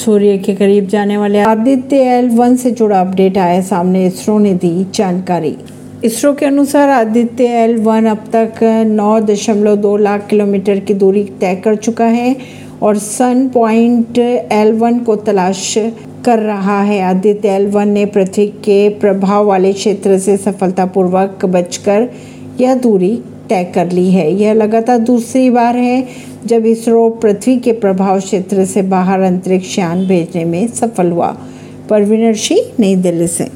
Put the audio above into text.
सूर्य के करीब जाने वाले आदित्य एल वन से जुड़ा अपडेट आया सामने इसरो ने दी जानकारी। इसरो के अनुसार आदित्य एल वन अब तक नौ दशमलव दो लाख किलोमीटर की दूरी तय कर चुका है और सन पॉइंट एल वन को तलाश कर रहा है। आदित्य एल वन ने पृथ्वी के प्रभाव वाले क्षेत्र से सफलतापूर्वक बचकर यह दूरी तय कर ली है। यह लगातार दूसरी बार है जब इसरो पृथ्वी के प्रभाव क्षेत्र से बाहर अंतरिक्ष यान भेजने में सफल हुआ। परवीनर सिंह नई दिल्ली से।